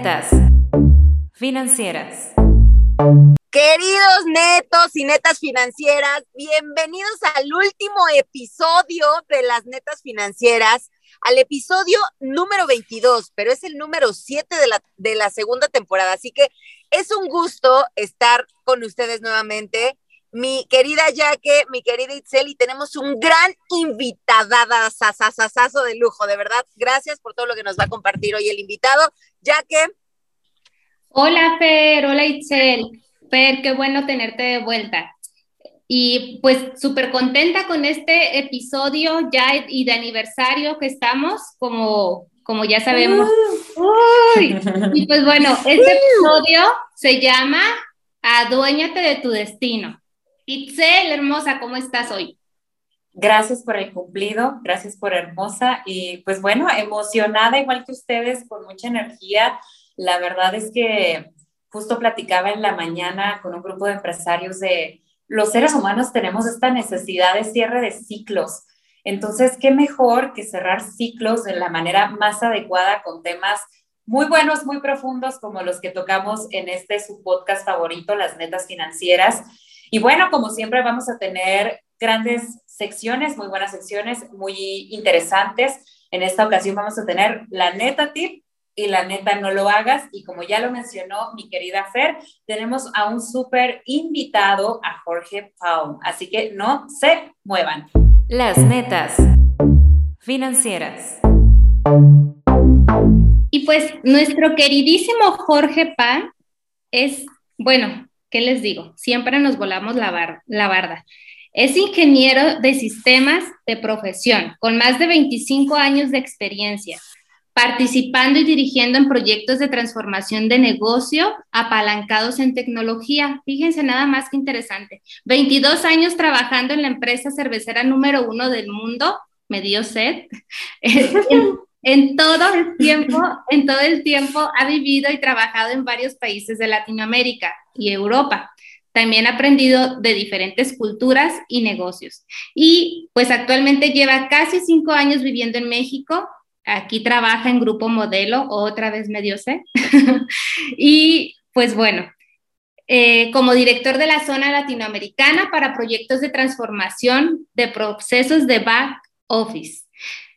netas financieras. Queridos netos y netas financieras, bienvenidos al último episodio de las netas financieras, al episodio número 22, pero es el número 7 de la, de la segunda temporada. Así que es un gusto estar con ustedes nuevamente mi querida Jaque, mi querida Itzel, y tenemos un gran invitada, sasasasazo de lujo, de verdad. Gracias por todo lo que nos va a compartir hoy el invitado. Jaque. Hola, Fer, hola, Itzel. Fer, qué bueno tenerte de vuelta. Y pues súper contenta con este episodio ya y de aniversario que estamos, como, como ya sabemos. y pues bueno, este episodio se llama Aduéñate de tu destino. Itzel, hermosa, ¿cómo estás hoy? Gracias por el cumplido, gracias por hermosa y pues bueno, emocionada igual que ustedes, con mucha energía. La verdad es que justo platicaba en la mañana con un grupo de empresarios de los seres humanos tenemos esta necesidad de cierre de ciclos. Entonces, ¿qué mejor que cerrar ciclos de la manera más adecuada con temas muy buenos, muy profundos como los que tocamos en este su podcast favorito, Las Netas Financieras? Y bueno, como siempre vamos a tener grandes secciones, muy buenas secciones, muy interesantes. En esta ocasión vamos a tener la neta tip y la neta no lo hagas. Y como ya lo mencionó mi querida Fer, tenemos a un súper invitado, a Jorge Paum. Así que no se muevan. Las netas financieras. Y pues nuestro queridísimo Jorge Pan es, bueno, ¿qué les digo? Siempre nos volamos la, la barda. Es ingeniero de sistemas de profesión, con más de 25 años de experiencia, participando y dirigiendo en proyectos de transformación de negocio apalancados en tecnología. Fíjense nada más que interesante. 22 años trabajando en la empresa cervecera número uno del mundo, me dio sed. todo el tiempo, en todo el tiempo ha vivido y trabajado en varios países de Latinoamérica y Europa. También ha aprendido de diferentes culturas y negocios. Y pues actualmente lleva casi cinco años viviendo en México. Aquí trabaja en Grupo Modelo, otra vez medio sé. y pues bueno, eh, como director de la zona latinoamericana para proyectos de transformación de procesos de back office.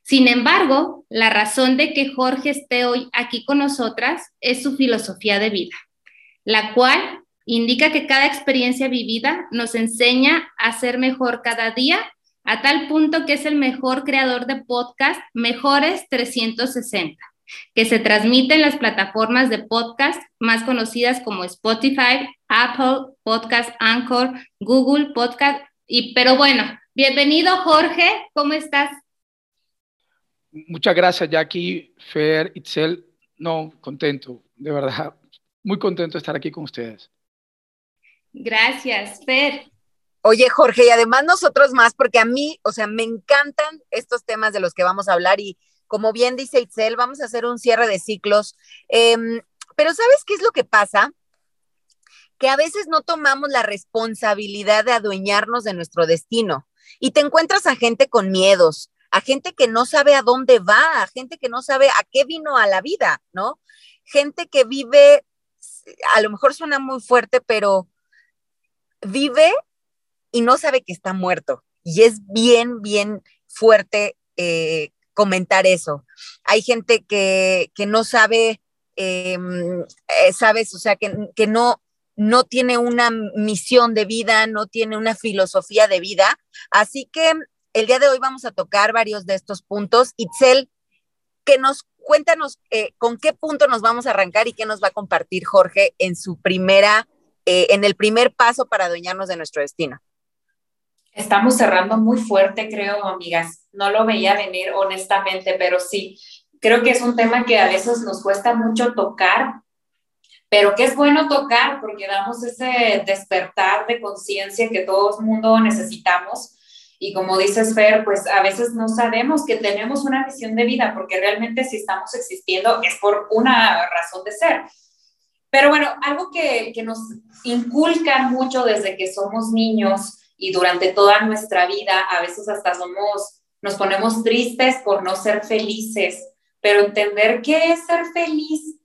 Sin embargo, la razón de que Jorge esté hoy aquí con nosotras es su filosofía de vida, la cual indica que cada experiencia vivida nos enseña a ser mejor cada día, a tal punto que es el mejor creador de podcast Mejores 360, que se transmite en las plataformas de podcast más conocidas como Spotify, Apple Podcast, Anchor, Google Podcast. Y pero bueno, bienvenido Jorge, ¿cómo estás? Muchas gracias, Jackie, Fer, Itzel. No, contento, de verdad. Muy contento de estar aquí con ustedes. Gracias, Fer. Oye, Jorge, y además nosotros más, porque a mí, o sea, me encantan estos temas de los que vamos a hablar y como bien dice Itzel, vamos a hacer un cierre de ciclos. Em, pero ¿sabes qué es lo que pasa? Que a veces no tomamos la responsabilidad de adueñarnos de nuestro destino y te encuentras a gente con miedos, a gente que no sabe a dónde va, a gente que no sabe a qué vino a la vida, ¿no? Gente que vive, a lo mejor suena muy fuerte, pero vive y no sabe que está muerto. Y es bien, bien fuerte eh, comentar eso. Hay gente que, no sabe, em, eh, sabes, o sea, que, que no, no tiene una misión de vida, no tiene una filosofía de vida. Así que el día de hoy vamos a tocar varios de estos puntos. Itzel, que nos cuéntanos eh, con qué punto nos vamos a arrancar y qué nos va a compartir Jorge en su primera, eh, en el primer paso para adueñarnos de nuestro destino. Estamos cerrando muy fuerte, creo, amigas. No lo veía venir honestamente, pero sí, creo que es un tema que a veces nos cuesta mucho tocar, pero que es bueno tocar porque damos ese despertar de conciencia que todo el mundo necesitamos y como dices, Fer, pues a veces no sabemos que tenemos una misión de vida, porque realmente si estamos existiendo es por una razón de ser. Pero bueno, algo que, que nos inculcan mucho desde que somos niños y durante toda nuestra vida, a veces hasta somos, nos ponemos tristes por no ser felices, pero entender qué es ser feliz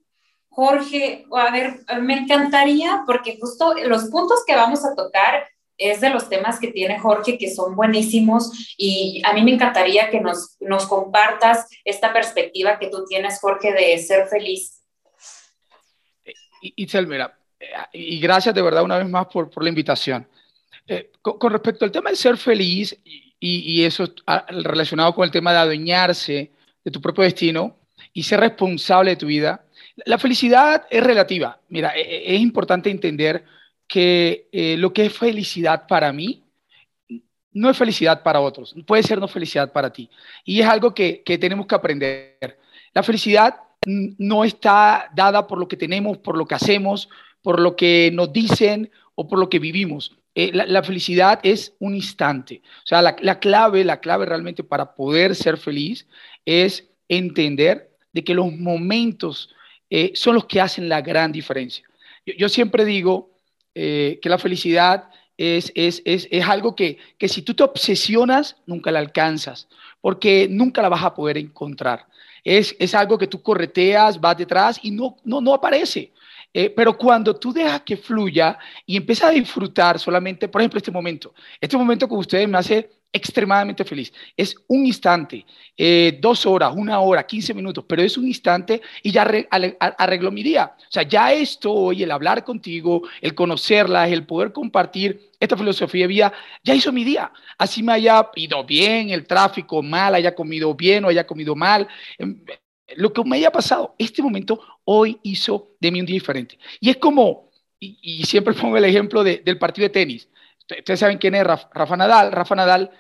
Jorge, a ver, me encantaría, porque justo los puntos que vamos a tocar es de los temas que tiene Jorge que son buenísimos y a mí me encantaría que nos, compartas esta perspectiva que tú tienes, Jorge, de ser feliz. Itzel, mira, y gracias de verdad una vez más por, la invitación. Eh, con, respecto al tema de ser feliz y, y, eso relacionado con el tema de adueñarse de tu propio destino y ser responsable de tu vida, la felicidad es relativa. Mira, e, e, es importante entender que eh, lo que es felicidad para mí no es felicidad para otros, puede ser no felicidad para ti. Y es algo que, que tenemos que aprender. La felicidad no está dada por lo que tenemos, por lo que hacemos, por lo que nos dicen o por lo que vivimos. Eh, la, felicidad es un instante. O sea, la, clave, la clave realmente para poder ser feliz es entender de que los momentos eh, son los que hacen la gran diferencia. Yo, siempre digo eh, que la felicidad es, es, es, es algo que, que, si tú te obsesionas, nunca la alcanzas, porque nunca la vas a poder encontrar. Es, algo que tú correteas, vas detrás y no, no, no aparece. Eh, pero cuando tú dejas que fluya y empiezas a disfrutar solamente, por ejemplo, este momento, este momento con ustedes me hace extremadamente feliz. Es un instante, eh, dos horas, una hora, 15 minutos, pero es un instante y ya arregló mi día. O sea, ya esto hoy, el hablar contigo, el conocerla, el poder compartir esta filosofía de vida, ya hizo mi día. Así me haya ido bien, el tráfico mal, haya comido bien o haya comido mal. Em, lo que me haya pasado, este momento hoy hizo de mí un día diferente. Y es como, y, siempre pongo el ejemplo del partido de tenis. Ustedes saben quién es Rafa Nadal. Rafa Nadal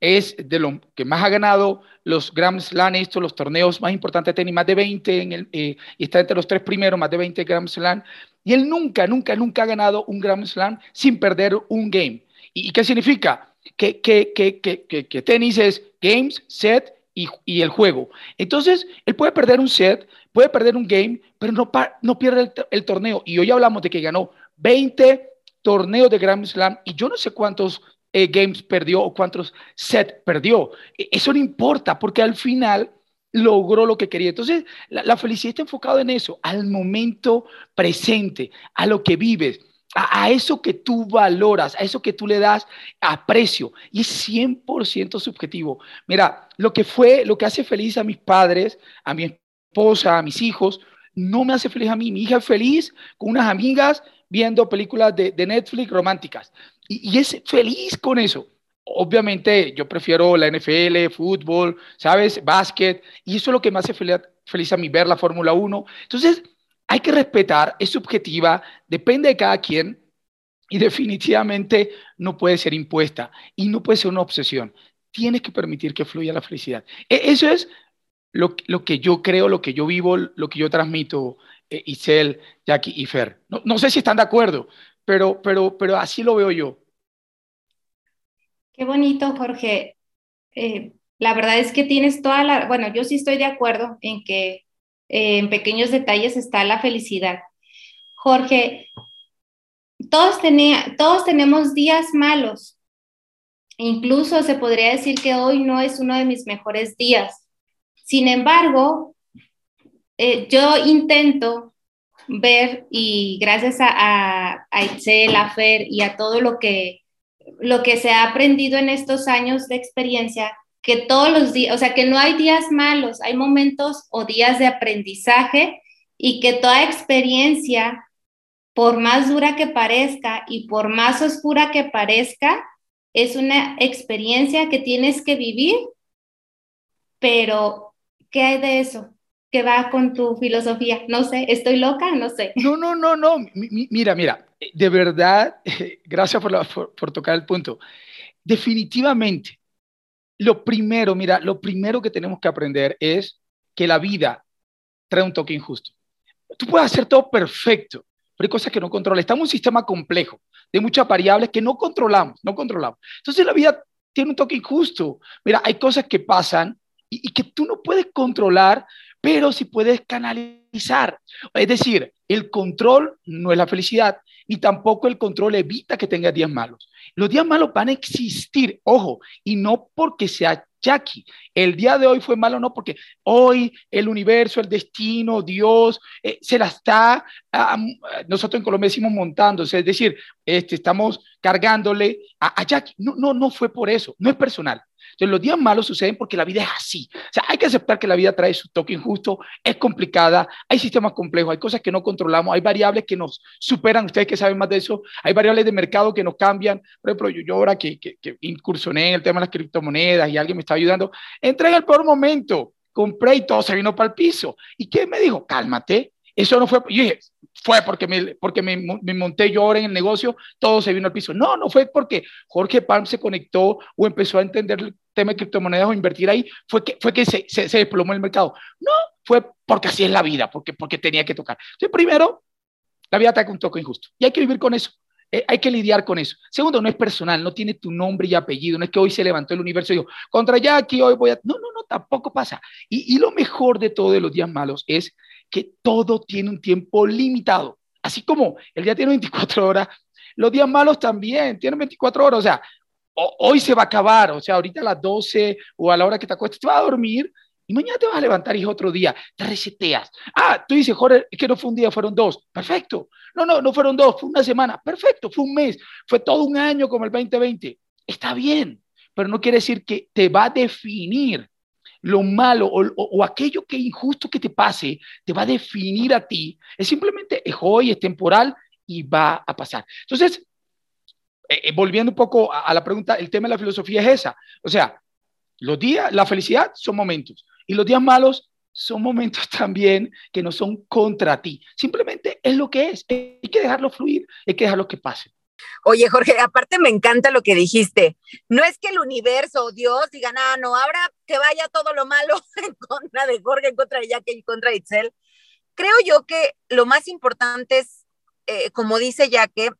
es de lo que más ha ganado los Grand Slam, estos, los torneos más importantes de tenis, más de 20, en el, eh, y está entre los tres primeros, más de 20 Grand Slam. Y él nunca, nunca, nunca ha ganado un Grand Slam sin perder un game. ¿Y, qué significa? Que, que, que, que, tenis es games, set y, el juego. Entonces, él puede perder un set, puede perder un game, pero no, no pierde el, torneo. Y hoy hablamos de que ganó 20 torneos de Grand Slam y yo no sé cuántos eh, games perdió o cuántos sets perdió. E, eso no importa porque al final logró lo que quería. Entonces, la, felicidad está enfocada en eso, al momento presente, a lo que vives a, eso que tú valoras, a eso que tú le das aprecio. Y es 100% subjetivo. Mira, lo que fue, lo que hace feliz a mis padres, a mi esposa, a mis hijos, no me hace feliz a mí. Mi hija es feliz con unas amigas viendo películas de, Netflix románticas. Y, y, es feliz con eso. Obviamente yo prefiero la NFL, fútbol, ¿sabes? Básquet. Y eso es lo que me hace feliz, feliz a mí ver la Fórmula 1. Entonces, hay que respetar, es subjetiva, depende de cada quien y definitivamente no puede ser impuesta y no puede ser una obsesión. Tienes que permitir que fluya la felicidad. E, eso es lo, que yo creo, lo que yo vivo, lo que yo transmito, eh, Isel, Jackie y Fer. No, sé si están de acuerdo, pero, pero, pero así lo veo yo. Qué bonito, Jorge. Eh, la verdad es que tienes toda la, bueno, yo sí estoy de acuerdo en que en pequeños detalles está la felicidad. Jorge, todos, tenía, todos tenemos días malos. Incluso se podría decir que hoy no es uno de mis mejores días. Sin embargo, eh, yo intento ver y gracias a, a, a Itzel, a Fer y a todo lo que, lo que se ha aprendido en estos años de experiencia, que todos los días, o sea, que no hay días malos, hay momentos o días de aprendizaje y que toda experiencia, por más dura que parezca y por más oscura que parezca, es una experiencia que tienes que vivir, pero ¿qué hay de eso? ¿Qué va con tu filosofía? No sé, ¿estoy loca? No sé. No, no, no, no. mira, mira, de verdad, gracias por, por tocar el punto. Definitivamente, lo primero, mira, lo primero que tenemos que aprender es que la vida trae un toque injusto. Tú puedes hacer todo perfecto, pero hay cosas que no controlas. Estamos en un sistema complejo de muchas variables que no controlamos, no controlamos. Entonces la vida tiene un toque injusto. Mira, hay cosas que pasan y, y que tú no puedes controlar, pero sí puedes canalizar. Es decir, el control no es la felicidad, ni tampoco el control evita que tengas días malos. Los días malos van a existir, ojo, y no porque sea Jackie, el día de hoy fue malo no porque hoy el universo, el destino, Dios, eh, se la está, nosotros en Colombia decimos montándose, es decir, este, estamos cargándole a, a Jackie. No, no, no fue por eso, no es personal. Entonces, los días malos suceden porque la vida es así. O sea, hay que aceptar que la vida trae su toque injusto, es complicada, hay sistemas complejos, hay cosas que no controlamos, hay variables que nos superan, ustedes que saben más de eso, hay variables de mercado que nos cambian. Por ejemplo, yo, ahora que, que, que, incursioné en el tema de las criptomonedas y alguien me está ayudando, entré en el peor momento, compré y todo se vino para el piso. ¿Y qué me dijo? Cálmate, eso no fue, yo dije, fue porque me, porque me, monté yo ahora en el negocio, todo se vino al piso. No, no fue porque Jorge Palm se conectó o empezó a entender el tema de criptomonedas o invertir ahí, fue que, fue que se, se, desplomó el mercado. No, fue porque así es la vida, porque, porque tenía que tocar. Entonces, primero, la vida con un toque injusto y hay que vivir con eso. Eh, hay que lidiar con eso. Segundo, no es personal, no tiene tu nombre y apellido, no es que hoy se levantó el universo y dijo, contra Jackie, hoy voy a... No, no, no, tampoco pasa. Y, y lo mejor de todo de los días malos es que todo tiene un tiempo limitado. Así como el día tiene 24 horas, los días malos también tienen 24 horas. O sea, hoy se va a acabar, o sea, ahorita a las 12 o a la hora que te acuestes, te vas a dormir y mañana te vas a levantar y es otro día, te reseteas. Ah, tú dices, Jorge, es que no fue un día, fueron dos. Perfecto. No, no, no fueron dos, fue una semana. Perfecto, fue un mes, fue todo un año como el 2020. Está bien, pero no quiere decir que te va a definir lo malo o, aquello que injusto que te pase, te va a definir a ti. Es simplemente, es hoy, es temporal y va a pasar. Entonces, eh, eh, volviendo un poco a, la pregunta, el tema de la filosofía es esa. O sea, los días, la felicidad son momentos y los días malos son momentos también que no son contra ti. Simplemente es lo que es. Hay que dejarlo fluir, hay que dejarlo que pase. Oye, Jorge, aparte me encanta lo que dijiste. No es que el universo o Dios digan, ah, no, ahora que vaya todo lo malo en contra de Jorge, en contra de Jackie, en contra de Itzel. Creo yo que lo más importante es, eh, como dice Jaque,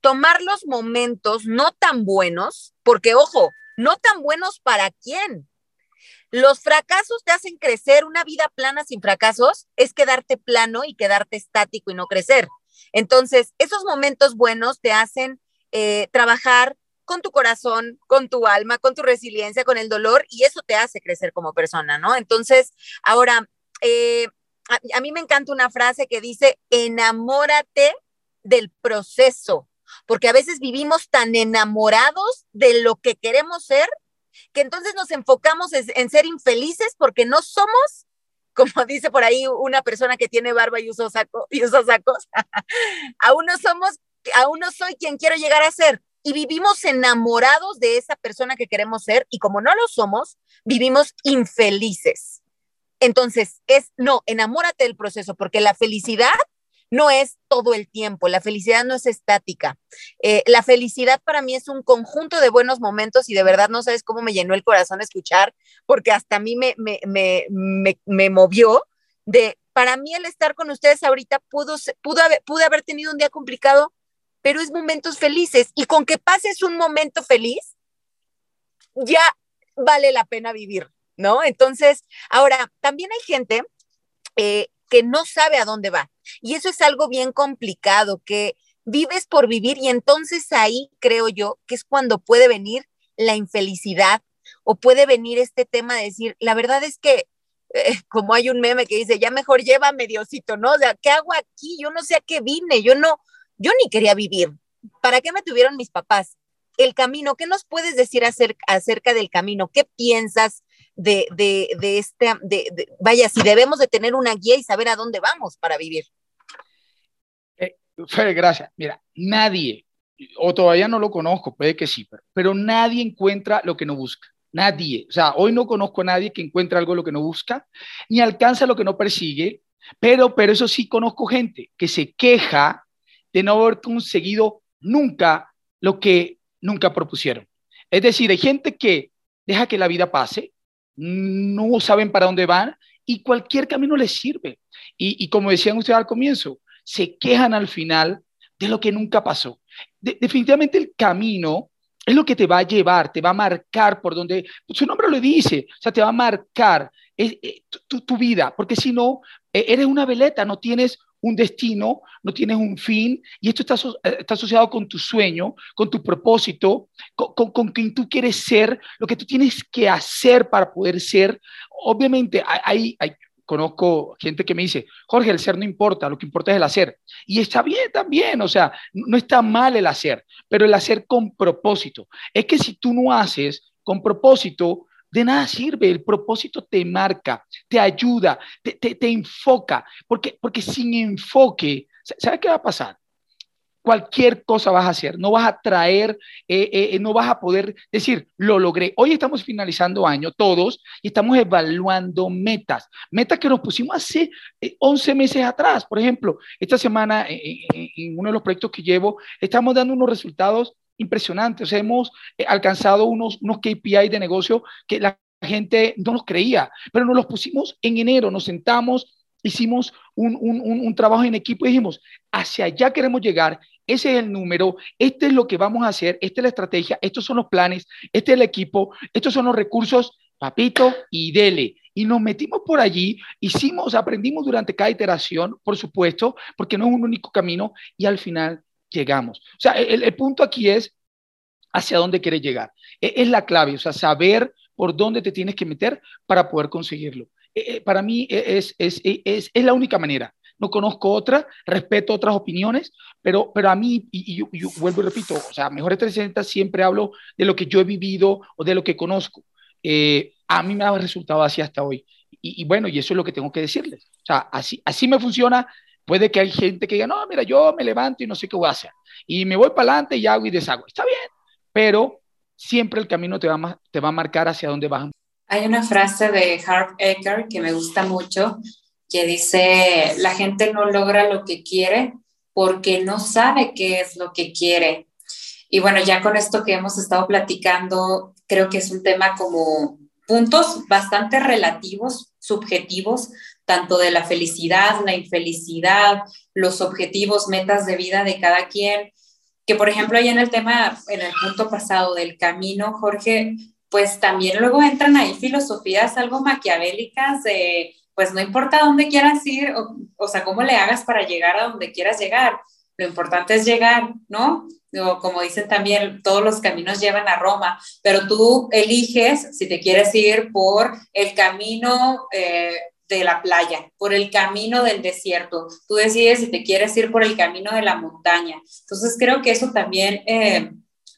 tomar los momentos no tan buenos, porque ojo, no tan buenos para quién. Los fracasos te hacen crecer, una vida plana sin fracasos es quedarte plano y quedarte estático y no crecer. Entonces, esos momentos buenos te hacen eh, trabajar con tu corazón, con tu alma, con tu resiliencia, con el dolor, y eso te hace crecer como persona, ¿no? Entonces, ahora, eh, a, mí me encanta una frase que dice, enamórate del proceso, porque a veces vivimos tan enamorados de lo que queremos ser que entonces nos enfocamos en ser infelices porque no somos como dice por ahí una persona que tiene barba y usa, saco, y usa sacos, aún no somos, aún no soy quien quiero llegar a ser. Y vivimos enamorados de esa persona que queremos ser y como no lo somos, vivimos infelices. Entonces, es, no, enamórate del proceso, porque la felicidad no es todo el tiempo, la felicidad no es estática. Eh, la felicidad para mí es un conjunto de buenos momentos y de verdad no sabes cómo me llenó el corazón escuchar, porque hasta a mí me, me, me, me, movió de, para mí el estar con ustedes ahorita pudo, pudo haber, haber tenido un día complicado, pero es momentos felices y con que pases un momento feliz, ya vale la pena vivir, ¿no? Entonces, ahora, también hay gente eh, que no sabe a dónde va. Y eso es algo bien complicado, que vives por vivir y entonces ahí creo yo que es cuando puede venir la infelicidad o puede venir este tema de decir, la verdad es que, eh, como hay un meme que dice, ya mejor llévame Diosito, ¿no? O sea, ¿qué hago aquí? Yo no sé a qué vine, yo no, yo ni quería vivir. ¿Para qué me tuvieron mis papás? El camino, ¿qué nos puedes decir acerca, acerca del camino? ¿Qué piensas? De, de, de este, de, vaya, si debemos de tener una guía y saber a dónde vamos para vivir. Eh, gracias. Mira, nadie, o todavía no lo conozco, puede que sí, pero, pero nadie encuentra lo que no busca. Nadie. O sea, hoy no conozco a nadie que encuentre algo lo que no busca, ni alcanza lo que no persigue, pero, pero eso sí conozco gente que se queja de no haber conseguido nunca lo que nunca propusieron. Es decir, hay gente que deja que la vida pase, no saben para dónde van y cualquier camino les sirve. Y, como decían ustedes al comienzo, se quejan al final de lo que nunca pasó. definitivamente el camino es lo que te va a llevar, te va a marcar por donde, su nombre lo dice, o sea, te va a marcar eh, tu, vida, porque si no, eh, eres una veleta, no tienes un destino, no tienes un fin, y esto está, eh, está asociado con tu sueño, con tu propósito, con, con, quien tú quieres ser, lo que tú tienes que hacer para poder ser. Obviamente, hay, hay, conozco gente que me dice, Jorge, el ser no importa, lo que importa es el hacer. Y está bien también, o sea, no está mal el hacer, pero el hacer con propósito. Es que si tú no haces con propósito, de nada sirve, el propósito te marca, te ayuda, te, te, enfoca, porque, porque sin enfoque, ¿sabes qué va a pasar? Cualquier cosa vas a hacer, no vas a traer, eh, eh, eh, no vas a poder decir, lo logré. Hoy estamos finalizando año todos y estamos evaluando metas, metas que nos pusimos hace 11 meses atrás. Por ejemplo, esta semana en uno de los proyectos que llevo, estamos dando unos resultados impresionante. O sea, hemos eh, alcanzado unos, unos KPI de negocio que la gente no nos creía, pero nos los pusimos en enero, nos sentamos, hicimos un, un, un, trabajo en equipo y dijimos, hacia allá queremos llegar, ese es el número, este es lo que vamos a hacer, esta es la estrategia, estos son los planes, este es el equipo, estos son los recursos, papito, y dele. Y nos metimos por allí, hicimos, aprendimos durante cada iteración, por supuesto, porque no es un único camino, y al final llegamos. O sea, el, punto aquí es hacia dónde quieres llegar. E, es, la clave, o sea, saber por dónde te tienes que meter para poder conseguirlo. E, e, para mí es, es, es, es, la única manera. No conozco otra, respeto otras opiniones, pero, pero a mí, y, yo, vuelvo y repito, o sea, Mejores 360 siempre hablo de lo que yo he vivido o de lo que conozco. Eh, a mí me ha resultado así hasta hoy. Y, y, bueno, y eso es lo que tengo que decirles. O sea, así, así me funciona Puede que hay gente que diga, no, mira, yo me levanto y no sé qué voy a hacer. Y me voy para adelante y hago y deshago. Está bien, pero siempre el camino te va, a, te va a marcar hacia dónde vas. Hay una frase de Harv Eker que me gusta mucho, que dice, la gente no logra lo que quiere porque no sabe qué es lo que quiere. Y bueno, ya con esto que hemos estado platicando, creo que es un tema como puntos bastante relativos, subjetivos, tanto de la felicidad, la infelicidad, los objetivos, metas de vida de cada quien, que por ejemplo ahí en el tema, en el punto pasado del camino, Jorge, pues también luego entran ahí filosofías algo maquiavélicas de, pues no importa dónde quieras ir, o, sea, cómo le hagas para llegar a donde quieras llegar, lo importante es llegar, ¿no? O como dicen también, todos los caminos llevan a Roma, pero tú eliges si te quieres ir por el camino eh, de la playa, por el camino del desierto. Tú decides si te quieres ir por el camino de la montaña. Entonces creo que eso también, eh,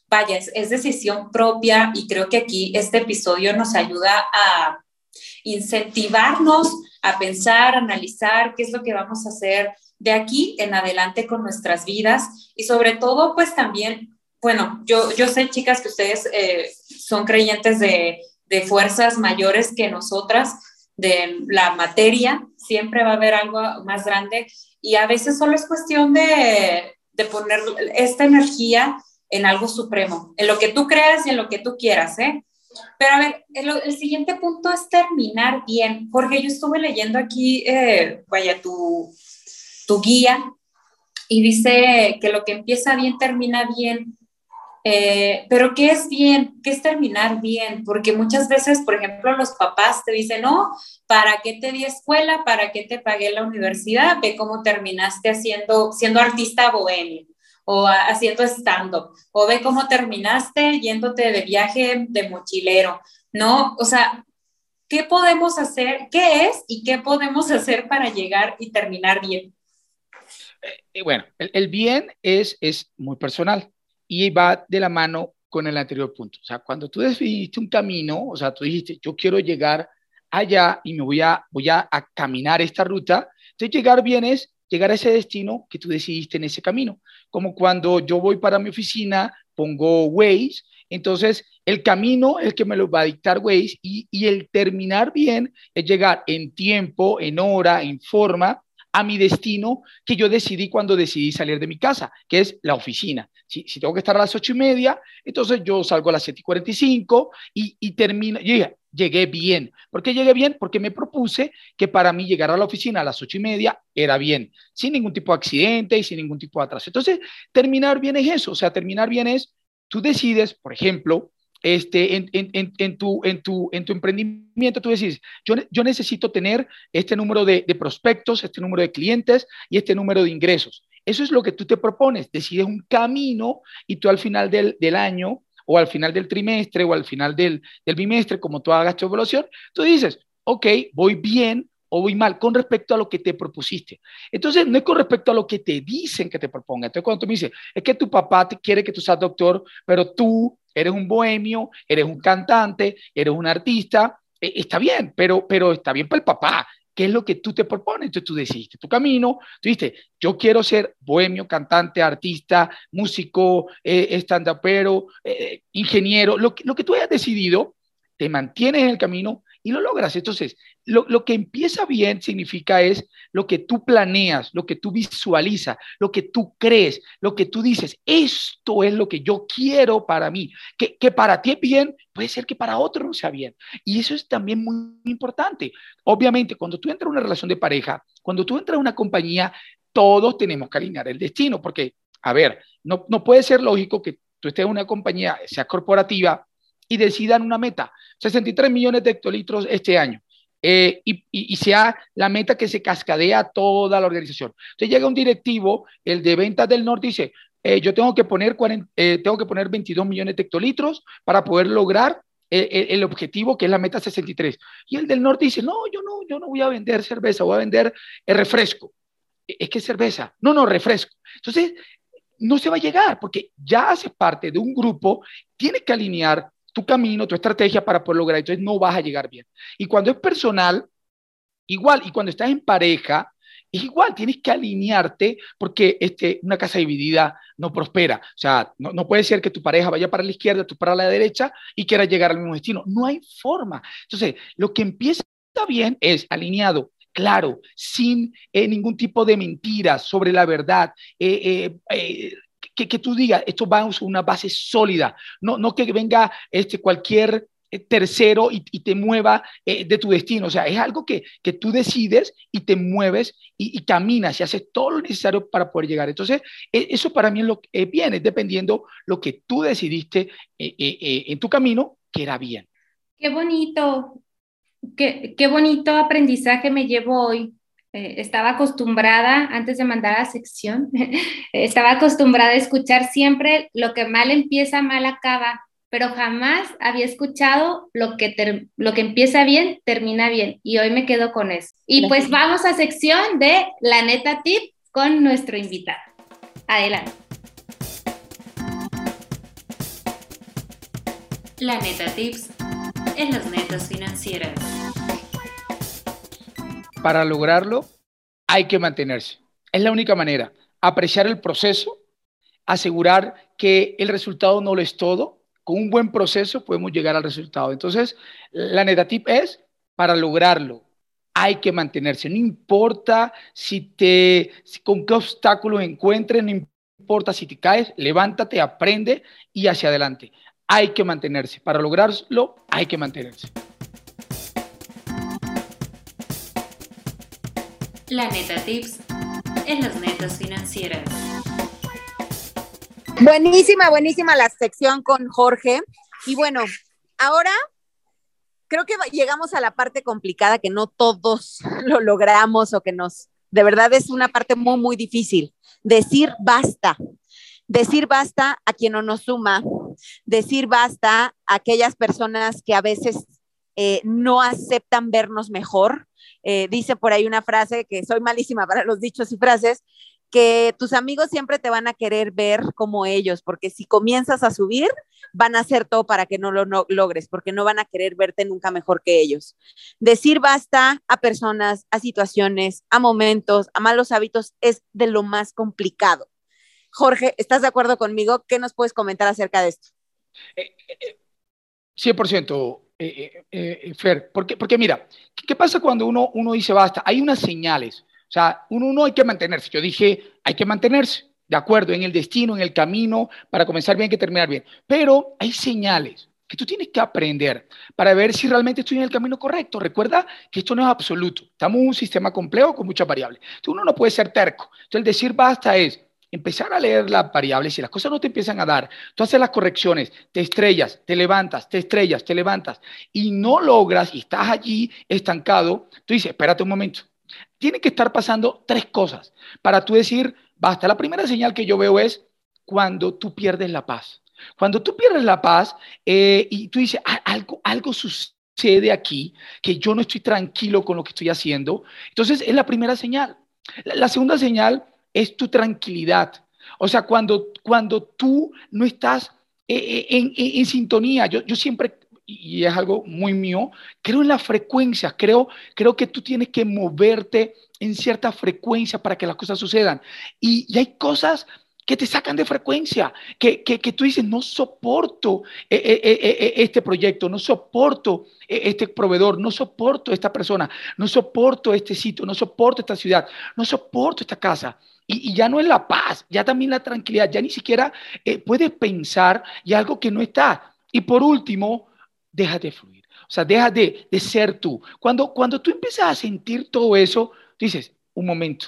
vaya, es, decisión propia y creo que aquí este episodio nos ayuda a incentivarnos a pensar, analizar qué es lo que vamos a hacer de aquí en adelante con nuestras vidas y sobre todo, pues también, bueno, yo, yo sé, chicas, que ustedes eh, son creyentes de, de fuerzas mayores que nosotras, de la materia, siempre va a haber algo más grande y a veces solo es cuestión de, de poner esta energía en algo supremo, en lo que tú creas y en lo que tú quieras, ¿eh? Pero a ver, el, siguiente punto es terminar bien. Jorge, yo estuve leyendo aquí, eh, vaya, tu, tu guía y dice que lo que empieza bien termina bien. Eh, pero ¿qué es bien? ¿Qué es terminar bien? Porque muchas veces, por ejemplo, los papás te dicen, no, ¿para qué te di escuela? ¿Para qué te pagué la universidad? Ve cómo terminaste haciendo, siendo artista bohemio o haciendo stand-up, o ve cómo terminaste yéndote de viaje de mochilero, ¿no? O sea, ¿qué podemos hacer? ¿Qué es y qué podemos hacer para llegar y terminar bien? Eh, bueno, el, el bien es, es muy personal y va de la mano con el anterior punto. O sea, cuando tú decidiste un camino, o sea, tú dijiste, yo quiero llegar allá y me voy a, voy a, caminar esta ruta, entonces llegar bien es llegar a ese destino que tú decidiste en ese camino. Como cuando yo voy para mi oficina, pongo Waze, entonces el camino es el que me lo va a dictar Waze y, y el terminar bien es llegar en tiempo, en hora, en forma a mi destino que yo decidí cuando decidí salir de mi casa, que es la oficina. Si, si tengo que estar a las ocho y media, entonces yo salgo a las siete y cuarenta y cinco y termino. Llegué bien. ¿Por qué llegué bien? Porque me propuse que para mí llegar a la oficina a las ocho y media era bien, sin ningún tipo de accidente y sin ningún tipo de atraso. Entonces, terminar bien es eso. O sea, terminar bien es, tú decides, por ejemplo, este, en, en, en, tu, en, tu, en tu emprendimiento, tú decís, yo, yo necesito tener este número de, de, prospectos, este número de clientes y este número de ingresos. Eso es lo que tú te propones, decides un camino y tú al final del, del año o al final del trimestre o al final del, del bimestre, como tú hagas tu evaluación, tú dices, ok, voy bien o voy mal con respecto a lo que te propusiste. Entonces, no es con respecto a lo que te dicen que te proponga. Entonces, cuando tú me dices, es que tu papá te quiere que tú seas doctor, pero tú eres un bohemio, eres un cantante, eres un artista, e, está bien, pero, pero está bien para el papá. ¿Qué es lo que tú te propones? Entonces tú decidiste tu camino, tú dijiste, yo quiero ser bohemio, cantante, artista, músico, eh, stand-upero, eh, ingeniero, lo, lo que tú hayas decidido, te mantienes en el camino y lo logras. Entonces, lo, que empieza bien significa es lo que tú planeas, lo que tú visualizas, lo que tú crees, lo que tú dices, esto es lo que yo quiero para mí, que, que para ti es bien, puede ser que para otro no sea bien. Y eso es también muy importante. Obviamente, cuando tú entras en una relación de pareja, cuando tú entras en una compañía, todos tenemos que alinear el destino, porque, a ver, no, no puede ser lógico que tú estés en una compañía, sea corporativa, y decidan una meta, 63 millones de hectolitros este año. Eh, y, sea la meta que se cascadea toda la organización. Entonces llega un directivo, el de ventas del norte, dice, eh, yo tengo que, poner eh, tengo que poner 22 millones de hectolitros para poder lograr el, objetivo que es la meta 63. Y el del norte dice, no, yo no, yo no voy a vender cerveza, voy a vender el refresco. E, es que cerveza. No, no, refresco. Entonces, no se va a llegar porque ya hace parte de un grupo, tiene que alinear tu camino, tu estrategia para poder lograr. Entonces no vas a llegar bien. Y cuando es personal, igual. Y cuando estás en pareja, es igual. Tienes que alinearte porque este, una casa dividida no prospera. O sea, no, no puede ser que tu pareja vaya para la izquierda, tú para la derecha y quiera llegar al mismo destino. No hay forma. Entonces, lo que empieza bien es alineado claro, sin eh, ningún tipo de mentiras sobre la verdad, eh, eh, que, que tú digas, esto va a una base sólida, no, no que venga este, cualquier eh, tercero y, te mueva eh, de tu destino. O sea, es algo que, que tú decides y te mueves y, caminas y haces todo lo necesario para poder llegar. Entonces, e, eso para mí es lo que viene, dependiendo lo que tú decidiste eh, en tu camino que era bien. Qué bonito, qué, qué bonito aprendizaje me llevo hoy eh, estaba acostumbrada, antes de mandar a sección, estaba acostumbrada a escuchar siempre lo que mal empieza, mal acaba, pero jamás había escuchado lo que, lo que empieza bien, termina bien. Y hoy me quedo con eso. Y pues vamos a sección de la neta tip con nuestro invitado. Adelante. La neta tips en las netas financieras para lograrlo hay que mantenerse. Es la única manera. Apreciar el proceso, asegurar que el resultado no lo es todo. Con un buen proceso podemos llegar al resultado. Entonces, la neta tip es, para lograrlo, hay que mantenerse. No importa si te, con qué obstáculos encuentres, no importa si te caes, levántate, aprende y hacia adelante. Hay que mantenerse. Para lograrlo, hay que mantenerse. La neta tips en las netas financieras. Buenísima, buenísima la sección con Jorge. Y bueno, ahora creo que llegamos a la parte complicada que no todos lo logramos o que nos, de verdad es una parte muy, muy difícil. Decir basta. Decir basta a quien no nos suma. Decir basta a aquellas personas que a veces eh, no aceptan vernos mejor eh, dice por ahí una frase que soy malísima para los dichos y frases, que tus amigos siempre te van a querer ver como ellos, porque si comienzas a subir, van a hacer todo para que no lo logres, porque no van a querer verte nunca mejor que ellos. Decir basta a personas, a situaciones, a momentos, a malos hábitos es de lo más complicado. Jorge, ¿estás de acuerdo conmigo? ¿Qué nos puedes comentar acerca de esto? 100%. Eh, eh, eh, Fer, porque, porque mira, ¿qué, pasa cuando uno, uno dice basta? Hay unas señales, o sea, uno no hay que mantenerse. Yo dije, hay que mantenerse, de acuerdo, en el destino, en el camino, para comenzar bien, que terminar bien. Pero hay señales que tú tienes que aprender para ver si realmente estoy en el camino correcto. Recuerda que esto no es absoluto. Estamos en un sistema complejo con muchas variables. Entonces uno no puede ser terco. Entonces el decir basta es, empezar a leer las variables y las cosas no te empiezan a dar, tú haces las correcciones, te estrellas, te levantas, te estrellas, te levantas y no logras y estás allí estancado, tú dices, espérate un momento. Tiene que estar pasando tres cosas para tú decir, basta. La primera señal que yo veo es cuando tú pierdes la paz. Cuando tú pierdes la paz eh, y tú dices, algo, algo sucede aquí, que yo no estoy tranquilo con lo que estoy haciendo, entonces es la primera señal. La, segunda señal es tu tranquilidad. O sea, cuando, cuando tú no estás eh, eh, en, sintonía, yo, yo siempre y es algo muy mío, creo en la frecuencia, creo, creo que tú tienes que moverte en cierta frecuencia para que las cosas sucedan. Y, y hay cosas que te sacan de frecuencia, que, que, que tú dices, no soporto eh, este proyecto, no soporto este proveedor, no soporto esta persona, no soporto este sitio, no soporto esta ciudad, no soporto esta casa. Y, y ya no es la paz, ya también la tranquilidad, ya ni siquiera puedes pensar y algo que no está. Y por último, deja de fluir, o sea, deja de, de ser tú. Cuando, cuando tú empiezas a sentir todo eso, dices, un momento,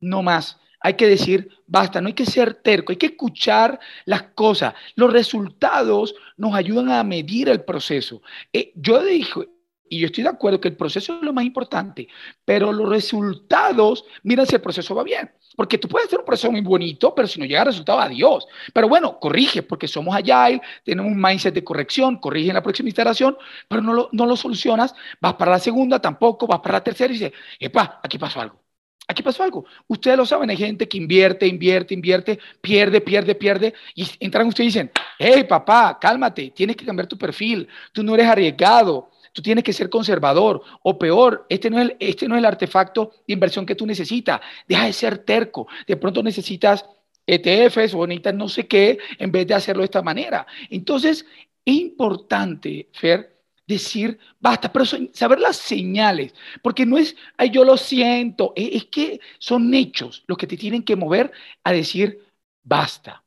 no más hay que decir, basta, no hay que ser terco, hay que escuchar las cosas. Los resultados nos ayudan a medir el proceso. Eh, yo dije, y yo estoy de acuerdo que el proceso es lo más importante, pero los resultados, mira si el proceso va bien. Porque tú puedes hacer un proceso muy bonito, pero si no llega al resultado, adiós. Pero bueno, corrige, porque somos agile, tenemos un mindset de corrección, corrige en la próxima instalación, pero no lo, no lo solucionas, vas para la segunda, tampoco, vas para la tercera y dices, epa, aquí pasó algo. Aquí pasó algo. Ustedes lo saben, hay gente que invierte, invierte, invierte, pierde, pierde, pierde. Y entran ustedes y dicen, hey papá, cálmate, tienes que cambiar tu perfil. Tú no eres arriesgado, tú tienes que ser conservador. O peor, este no es el, este no es el artefacto de inversión que tú necesitas. Deja de ser terco. De pronto necesitas ETFs o necesitas no sé qué en vez de hacerlo de esta manera. Entonces, es importante, Fer, decir basta, pero saber las señales, porque no es, ay, yo lo siento, es, que son hechos los que te tienen que mover a decir basta.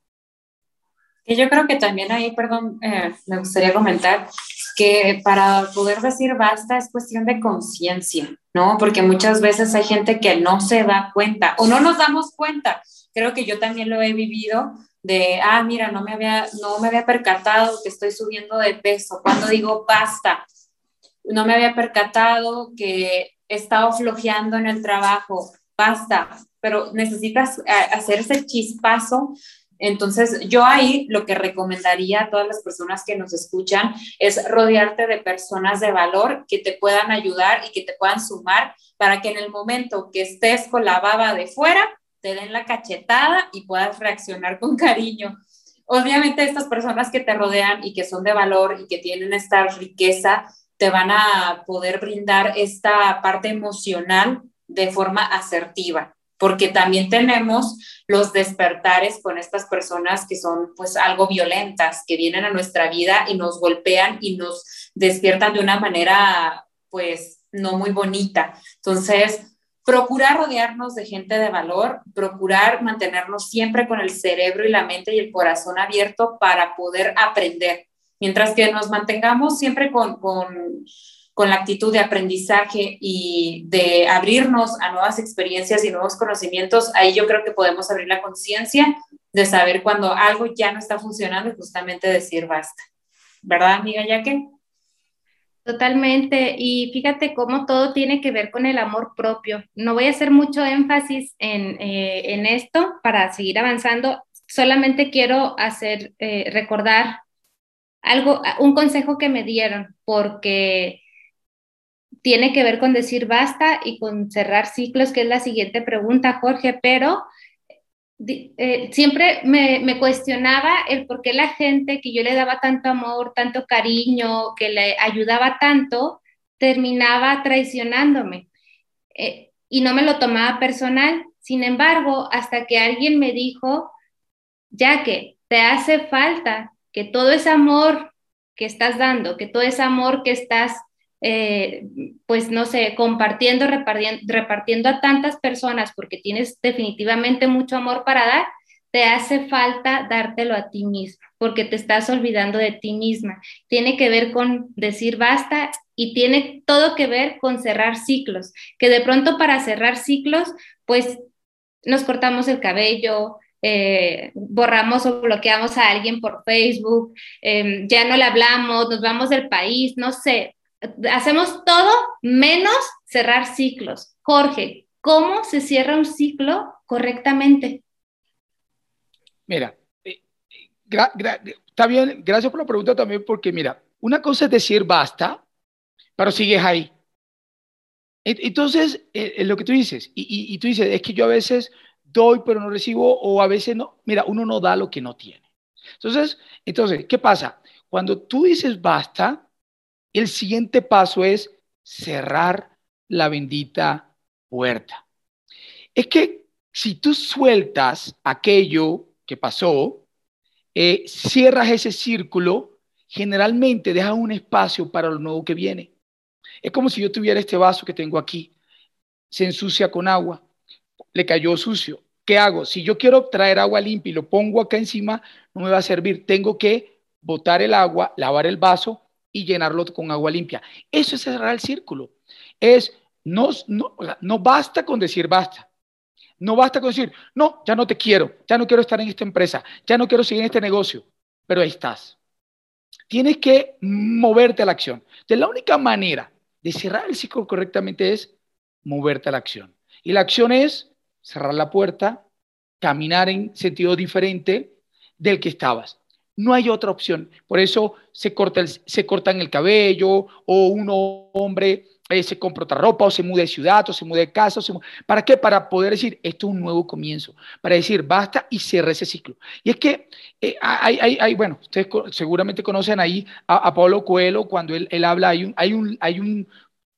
Y yo creo que también ahí, perdón, eh, me gustaría comentar que para poder decir basta es cuestión de conciencia, ¿no? Porque muchas veces hay gente que no se da cuenta o no nos damos cuenta. Creo que yo también lo he vivido de, ah, mira, no me había, no me había percatado que estoy subiendo de peso. Cuando digo basta, no me había percatado que he estado flojeando en el trabajo, basta, pero necesitas eh, hacer ese chispazo. Entonces, yo ahí lo que recomendaría a todas las personas que nos escuchan es rodearte de personas de valor que te puedan ayudar y que te puedan sumar para que en el momento que estés con la baba de fuera, te den la cachetada y puedas reaccionar con cariño. Obviamente estas personas que te rodean y que son de valor y que tienen esta riqueza, te van a poder brindar esta parte emocional de forma asertiva, porque también tenemos los despertares con estas personas que son pues algo violentas, que vienen a nuestra vida y nos golpean y nos despiertan de una manera pues no muy bonita. Entonces, procurar rodearnos de gente de valor, procurar mantenernos siempre con el cerebro y la mente y el corazón abierto para poder aprender. Mientras que nos mantengamos siempre con, con, con la actitud de aprendizaje y de abrirnos a nuevas experiencias y nuevos conocimientos, ahí yo creo que podemos abrir la conciencia de saber cuando algo ya no está funcionando y justamente decir basta. ¿Verdad, amiga Yaque? Totalmente. Y fíjate cómo todo tiene que ver con el amor propio. No voy a hacer mucho énfasis en, eh, en esto para seguir avanzando. Solamente quiero hacer, eh, recordar algo, un consejo que me dieron, porque tiene que ver con decir basta y con cerrar ciclos, que es la siguiente pregunta, Jorge, pero eh, siempre me, cuestionaba el por qué la gente que yo le daba tanto amor, tanto cariño, que le ayudaba tanto, terminaba traicionándome. Eh, y no me lo tomaba personal. Sin embargo, hasta que alguien me dijo, ya que te hace falta que todo ese amor que estás dando, que todo ese amor que estás eh, pues no sé, compartiendo, repartiendo, repartiendo a tantas personas porque tienes definitivamente mucho amor para dar, te hace falta dártelo a ti mismo, porque te estás olvidando de ti misma. Tiene que ver con decir basta y tiene todo que ver con cerrar ciclos, que de pronto para cerrar ciclos, pues nos cortamos el cabello, eh, borramos o bloqueamos a alguien por Facebook, em, ya no le hablamos, nos vamos del país, no sé, hacemos todo menos cerrar ciclos. Jorge, ¿cómo se cierra un ciclo correctamente? Mira, eh, está bien, gracias por la pregunta también, porque mira, una cosa es decir basta, pero sigues ahí. Entonces, eh, lo que tú dices, y, tú dices, es que yo a veces doy pero no recibo, o a veces no, mira, uno no da lo que no tiene. Entonces, entonces, ¿qué pasa? Cuando tú dices basta, el siguiente paso es cerrar la bendita puerta. Es que si tú sueltas aquello que pasó, eh, cierras ese círculo, generalmente dejas un espacio para lo nuevo que viene. Es como si yo tuviera este vaso que tengo aquí, se ensucia con agua, le cayó sucio. ¿Qué hago? Si yo quiero traer agua limpia y lo pongo acá encima, no me va a servir. Tengo que botar el agua, lavar el vaso y llenarlo con agua limpia. Eso es cerrar el círculo. Es, no, no, no basta con decir basta. No basta con decir, no, ya no te quiero, ya no quiero estar en esta empresa, ya no quiero seguir en este negocio, pero ahí estás. Tienes que moverte a la acción. De la única manera de cerrar el ciclo correctamente es moverte a la acción. Y la acción es cerrar la puerta, caminar en sentido diferente del que estabas. No hay otra opción. Por eso se, corta el, se cortan el cabello o un hombre eh, se compra otra ropa o se muda de ciudad o se muda de casa. ¿Para qué? Para poder decir, esto es un nuevo comienzo. Para decir, basta y cierre ese ciclo. Y es que eh, hay, hay, bueno, ustedes seguramente conocen ahí a, Pablo Coelho cuando él, él, habla, hay un, hay un, hay un,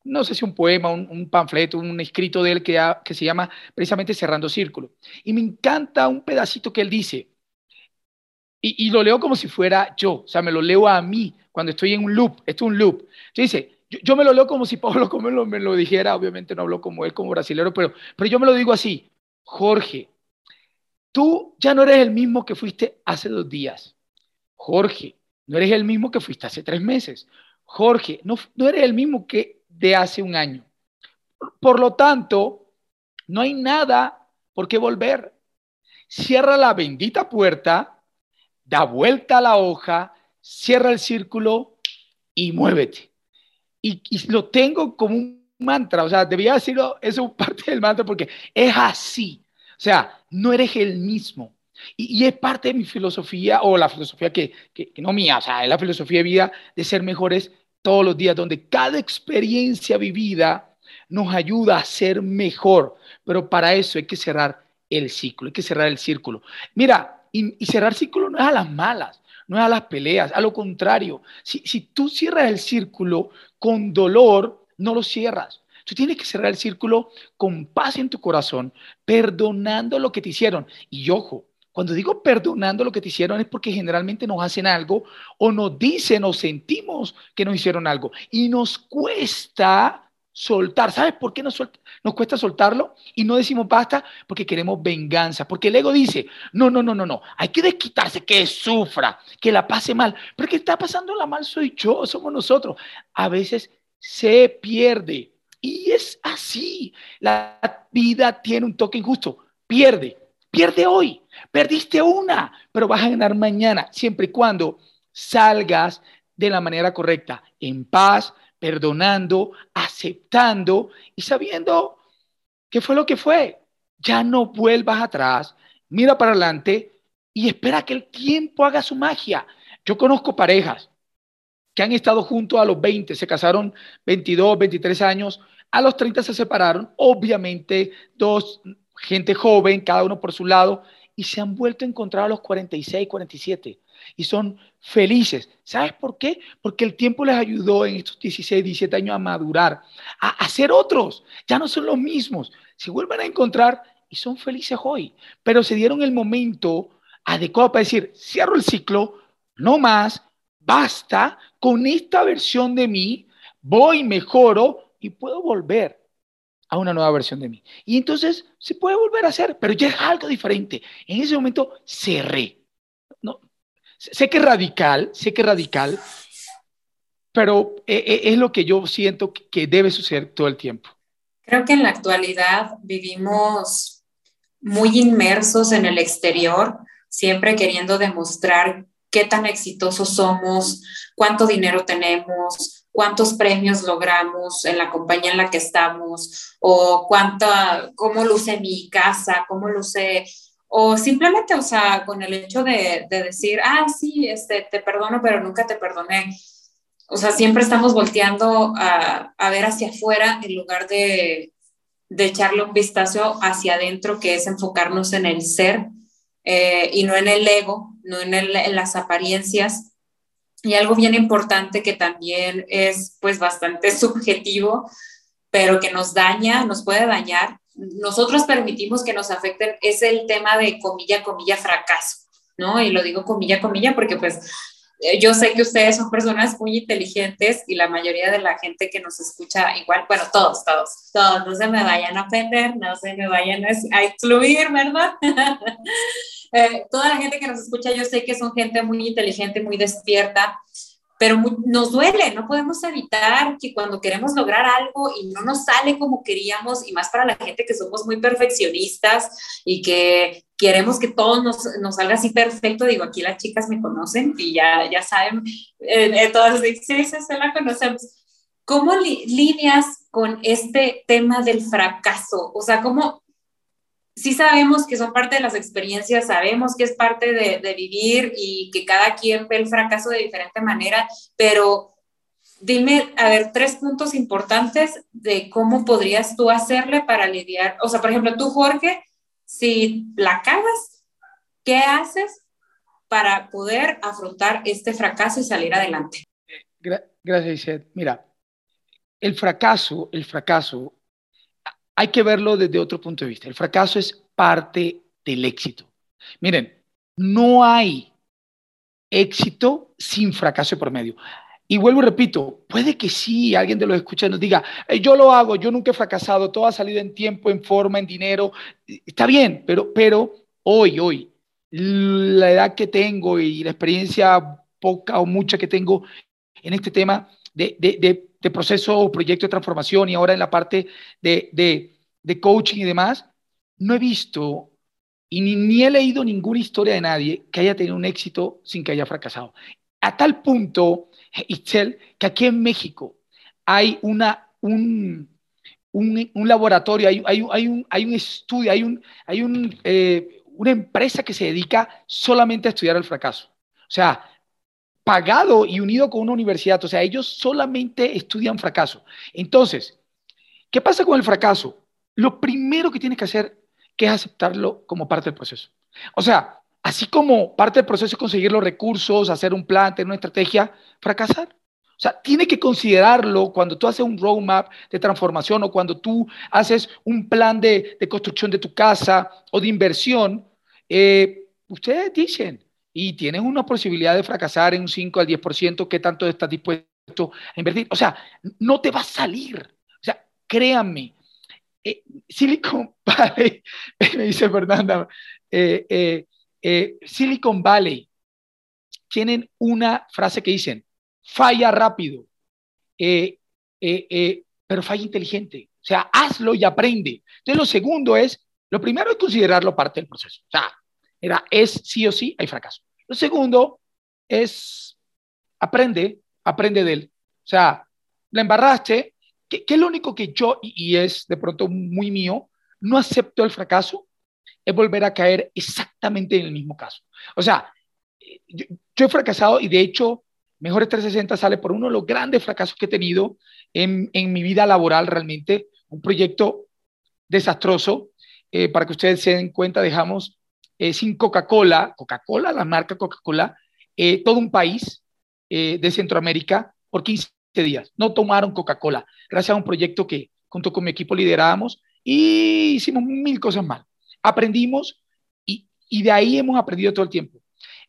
no sé si un poema, un, un panfleto, un escrito de él que, que se llama precisamente Cerrando Círculo. Y me encanta un pedacito que él dice, y, lo leo como si fuera yo, o sea, me lo leo a mí cuando estoy en un loop, esto es un loop. dice, yo, me lo leo como si Pablo como me lo dijera, obviamente no hablo como él, como brasilero, pero, pero yo me lo digo así, Jorge, tú ya no eres el mismo que fuiste hace dos días. Jorge, no eres el mismo que fuiste hace tres meses. Jorge, no, no eres el mismo que de hace un año. Por lo tanto, no hay nada por qué volver. Cierra la bendita puerta da vuelta a la hoja, cierra el círculo y muévete. Y, lo tengo como un mantra, o sea, debía decirlo, eso parte del mantra porque es así. O sea, no eres el mismo. Y, es parte de mi filosofía, o la filosofía que, que, no mía, o sea, es la filosofía de vida de ser mejores todos los días, donde cada experiencia vivida nos ayuda a ser mejor. Pero para eso hay que cerrar el ciclo, hay que cerrar el círculo. Mira, y, cerrar círculo no es a las malas, no es a las peleas, a lo contrario. Si, si tú cierras el círculo con dolor, no lo cierras. Tú tienes que cerrar el círculo con paz en tu corazón, perdonando lo que te hicieron. Y ojo, cuando digo perdonando lo que te hicieron es porque generalmente nos hacen algo o nos dicen o sentimos que nos hicieron algo. Y nos cuesta soltar. ¿Sabes por qué nos, nos cuesta soltarlo? Y no decimos basta porque queremos venganza. Porque el ego dice, no, no, no, no, no. Hay que desquitarse, que sufra, que la pase mal. Pero que está pasando la mal soy yo, somos nosotros. A veces se pierde. Y es así. La vida tiene un toque injusto. Pierde. Pierde hoy. Perdiste una, pero vas a ganar mañana, siempre y cuando salgas de la manera correcta, en paz, perdonando, aceptando y sabiendo que fue lo que fue. Ya no vuelvas atrás, mira para adelante y espera que el tiempo haga su magia. Yo conozco parejas que han estado juntos a los 20, se casaron 22, 23 años, a los 30 se separaron, obviamente dos, gente joven, cada uno por su lado, y se han vuelto a encontrar a los 46, 47 y son felices. ¿Sabes por qué? Porque el tiempo les ayudó en estos 16, 17 años a madurar, a, hacer ser otros. Ya no son los mismos. Se vuelven a encontrar y son felices hoy. Pero se dieron el momento adecuado para decir, cierro el ciclo, no más, basta, con esta versión de mí, voy, mejoro y puedo volver a una nueva versión de mí. Y entonces se puede volver a hacer, pero ya es algo diferente. En ese momento cerré. Sé que es radical, sé que es radical, pero eh, eh, es lo que yo siento que debe suceder todo el tiempo. Creo que en la actualidad vivimos muy inmersos en el exterior, siempre queriendo demostrar qué tan exitosos somos, cuánto dinero tenemos, cuántos premios logramos en la compañía en la que estamos, o cuánta, cómo luce mi casa, cómo luce, o simplemente, o sea, con el hecho de, decir, ah, sí, este, te perdono, pero nunca te perdoné. O sea, siempre estamos volteando a, a ver hacia afuera en lugar de, de echarle un vistazo hacia adentro, que es enfocarnos en el ser eh, y no en el ego, no en, en, las apariencias. Y algo bien importante que también es pues bastante subjetivo, pero que nos daña, nos puede dañar. Nosotros permitimos que nos afecten, es el tema de comilla, comilla, fracaso, ¿no? Y lo digo comilla, comilla, porque pues eh, yo sé que ustedes son personas muy inteligentes y la mayoría de la gente que nos escucha igual, bueno, todos, todos, todos, no se me vayan a ofender, no se me vayan a excluir, ¿verdad? Eh, toda la gente que nos escucha, yo sé que son gente muy inteligente, muy despierta, pero nos duele, no podemos evitar que cuando queremos lograr algo y no nos sale como queríamos, y más para la gente que somos muy perfeccionistas y que queremos que todo nos, nos salga así perfecto, digo, aquí las chicas me conocen y ya, ya saben, eh, eh todas sí, sí, se la conocemos. ¿Cómo lidias con este tema del fracaso? O sea, ¿cómo, sí sabemos que son parte de las experiencias, sabemos que es parte de, vivir y que cada quien ve el fracaso de diferente manera, pero dime, a ver, tres puntos importantes de cómo podrías tú hacerle para lidiar. O sea, por ejemplo, tú, Jorge, si la cagas, ¿qué haces para poder afrontar este fracaso y salir adelante? Gracias, Iset. Mira, el fracaso, el fracaso hay que verlo desde otro punto de vista. El fracaso es parte del éxito. Miren, no hay éxito sin fracaso por medio. Y vuelvo y repito, puede que sí, alguien de los escucha nos diga, yo lo hago, yo nunca he fracasado, todo ha salido en tiempo, en forma, en dinero. Está bien, pero, pero hoy, hoy, la edad que tengo y la experiencia poca o mucha que tengo en este tema de de proceso o proyecto de transformación y ahora en la parte de, de, coaching y demás, no he visto y ni, he leído ninguna historia de nadie que haya tenido un éxito sin que haya fracasado. A tal punto, Itzel, que aquí en México hay una, un, un, laboratorio, hay, hay, hay, un, hay un estudio, hay, un, hay un, eh, una empresa que se dedica solamente a estudiar el fracaso. O sea, pagado y unido con una universidad. O sea, ellos solamente estudian fracaso. Entonces, ¿qué pasa con el fracaso? Lo primero que tienes que hacer que es aceptarlo como parte del proceso. O sea, así como parte del proceso es conseguir los recursos, hacer un plan, tener una estrategia, fracasar. O sea, tiene que considerarlo cuando tú haces un roadmap de transformación o cuando tú haces un plan de, construcción de tu casa o de inversión. Eh, ustedes dicen, y tienes una posibilidad de fracasar en un 5 al 10%, ¿qué tanto estás dispuesto a invertir? O sea, no te va a salir. O sea, créanme, eh, Silicon Valley, me dice Fernanda, eh, eh, Silicon Valley tienen una frase que dicen, falla rápido, pero falla inteligente. O sea, hazlo y aprende. Entonces, lo segundo es, lo primero es considerarlo parte del proceso. O sea, era, es sí o sí, hay fracaso. Lo segundo es, aprende, aprende de él. O sea, la embarraste, ¿qué, es lo único que yo, y, es de pronto muy mío, no acepto el fracaso? Es volver a caer exactamente en el mismo caso. O sea, yo, he fracasado y de hecho, Mejores 360 sale por uno de los grandes fracasos que he tenido en, en mi vida laboral realmente, un proyecto desastroso. Eh, para que ustedes se den cuenta, dejamos eh, sin Coca-Cola, Coca-Cola, la marca Coca-Cola, eh, todo un país eh, de Centroamérica por 15 días. No tomaron Coca-Cola, gracias a un proyecto que junto con mi equipo liderábamos y hicimos mil cosas mal. Aprendimos y, de ahí hemos aprendido todo el tiempo.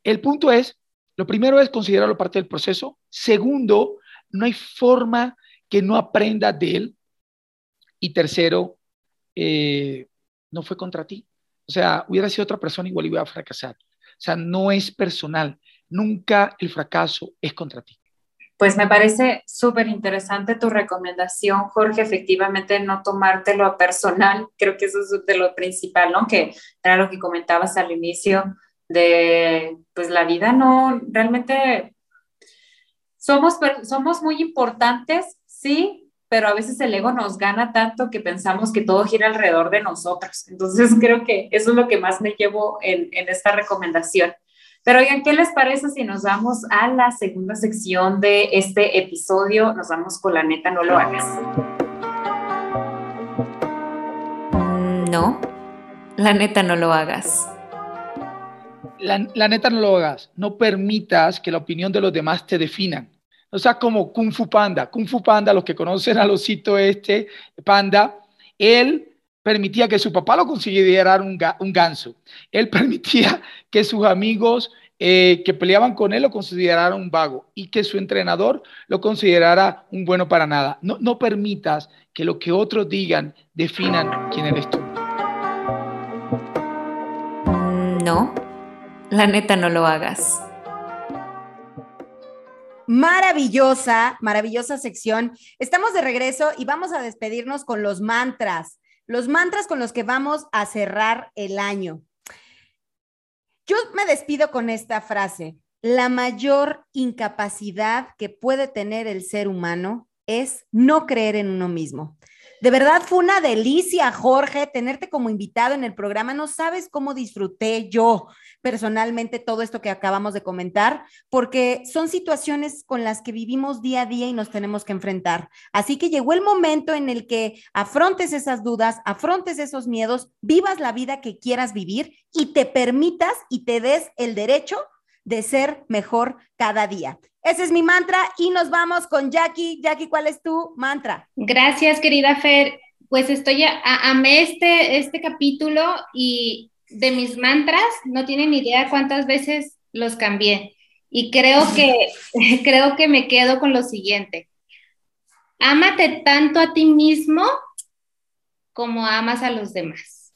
El punto es, lo primero es considerarlo parte del proceso. Segundo, no hay forma que no aprenda de él. Y tercero, no fue contra ti. O sea, hubiera sido otra persona igual iba a fracasar. O sea, no es personal. Nunca el fracaso es contra ti. Pues me parece súper interesante tu recomendación, Jorge. Efectivamente, no tomártelo personal. Creo que eso es de lo principal, ¿no? Que era lo que comentabas al inicio de, pues la vida no, realmente somos, somos muy importantes, sí, pero a veces el ego nos gana tanto que pensamos que todo gira alrededor de nosotros. Entonces creo que eso es lo que más me llevo en, en esta recomendación. Pero oigan, ¿qué les parece si nos vamos a la segunda sección de este episodio? Nos vamos con la neta, no lo hagas. Mm, no, la neta, no lo hagas. La, neta, no lo hagas. No permitas que la opinión de los demás te definan. O sea, como Kung Fu Panda. Kung Fu Panda, los que conocen al osito este, Panda, él permitía que su papá lo considerara un, un ganso. Él permitía que sus amigos eh, que peleaban con él lo consideraran un vago y que su entrenador lo considerara un bueno para nada. No, no permitas que lo que otros digan definan quién eres tú. No, la neta no lo hagas. Maravillosa, maravillosa sección. Estamos de regreso y vamos a despedirnos con los mantras los mantras con los que vamos a cerrar el año. Yo me despido con esta frase. La mayor incapacidad que puede tener el ser humano es no creer en uno mismo. De verdad fue una delicia, Jorge, tenerte como invitado en el programa. No sabes cómo disfruté yo personalmente todo esto que acabamos de comentar, porque son situaciones con las que vivimos día a día y nos tenemos que enfrentar. Así que llegó el momento en el que afrontes esas dudas, afrontes esos miedos, vivas la vida que quieras vivir y te permitas y te des el derecho de ser mejor cada día. Ese es mi mantra y nos vamos con Jackie. Jackie, ¿cuál es tu mantra? Gracias, querida Fer. Pues estoy, a, amé este, este capítulo y de mis mantras no tienen idea cuántas veces los cambié. Y creo que, creo que me quedo con lo siguiente. Ámate tanto a ti mismo como amas a los demás.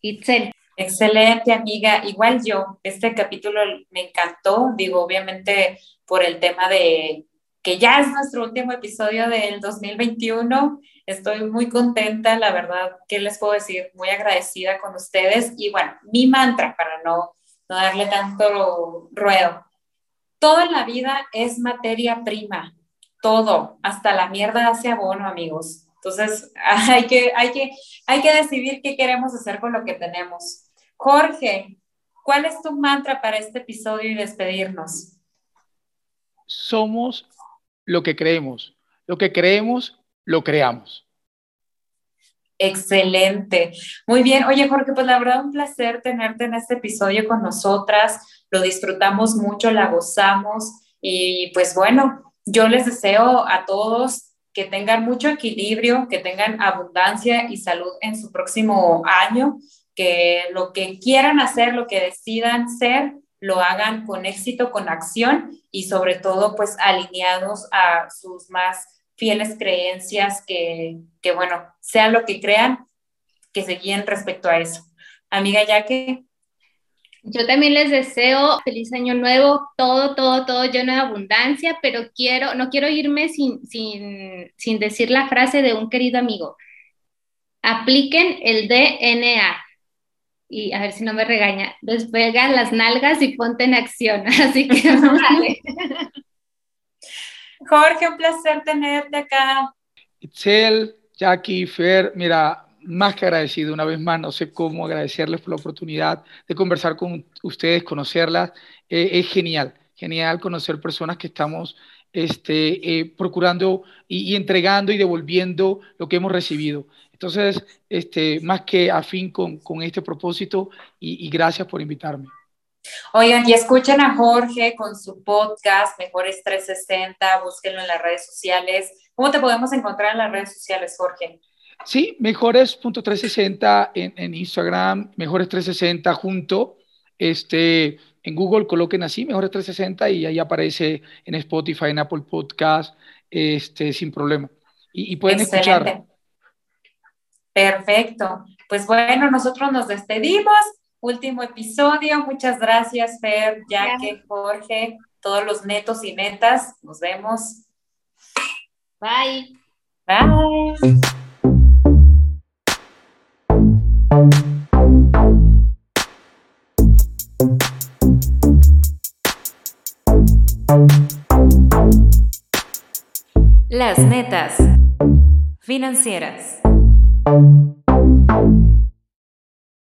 Itzel. Excelente, amiga. Igual yo, este capítulo me encantó, digo, obviamente por el tema de que ya es nuestro último episodio del 2021. Estoy muy contenta, la verdad, ¿qué les puedo decir? Muy agradecida con ustedes. Y bueno, mi mantra, para no, no darle tanto ruedo. Toda la vida es materia prima, todo, hasta la mierda hace abono, amigos. Entonces, hay que, hay, que, hay que decidir qué queremos hacer con lo que tenemos. Jorge, ¿cuál es tu mantra para este episodio y despedirnos? Somos lo que creemos. Lo que creemos, lo creamos. Excelente. Muy bien. Oye, Jorge, pues la verdad un placer tenerte en este episodio con nosotras. Lo disfrutamos mucho, la gozamos y pues bueno, yo les deseo a todos que tengan mucho equilibrio, que tengan abundancia y salud en su próximo año que lo que quieran hacer, lo que decidan ser, lo hagan con éxito, con acción y sobre todo pues alineados a sus más fieles creencias que, que bueno, sean lo que crean, que se guíen respecto a eso. Amiga Yaque. Yo también les deseo feliz año nuevo, todo, todo, todo lleno de abundancia, pero quiero, no quiero irme sin, sin, sin decir la frase de un querido amigo. Apliquen el DNA, y a ver si no me regaña, despega las nalgas y ponte en acción. Así que vale. Jorge, un placer tenerte acá. Itzel, Jackie, Fer, mira, más que agradecido una vez más, no sé cómo agradecerles por la oportunidad de conversar con ustedes, conocerlas. Eh, es genial, genial conocer personas que estamos este, eh, procurando y, entregando y devolviendo lo que hemos recibido. Entonces, este, más que afín con, con este propósito y, gracias por invitarme. Oigan, y escuchen a Jorge con su podcast Mejores 360, búsquenlo en las redes sociales. ¿Cómo te podemos encontrar en las redes sociales, Jorge? Sí, mejores.360 en, en Instagram, mejores 360 junto. Este, en Google coloquen así, mejores 360 y ahí aparece en Spotify, en Apple Podcast, este, sin problema. Y, y pueden escuchar Perfecto. Pues bueno, nosotros nos despedimos. Último episodio. Muchas gracias, Fer, Jaque, Jorge. todos los netos y netas. Nos vemos. Bye. Bye. Las netas financieras.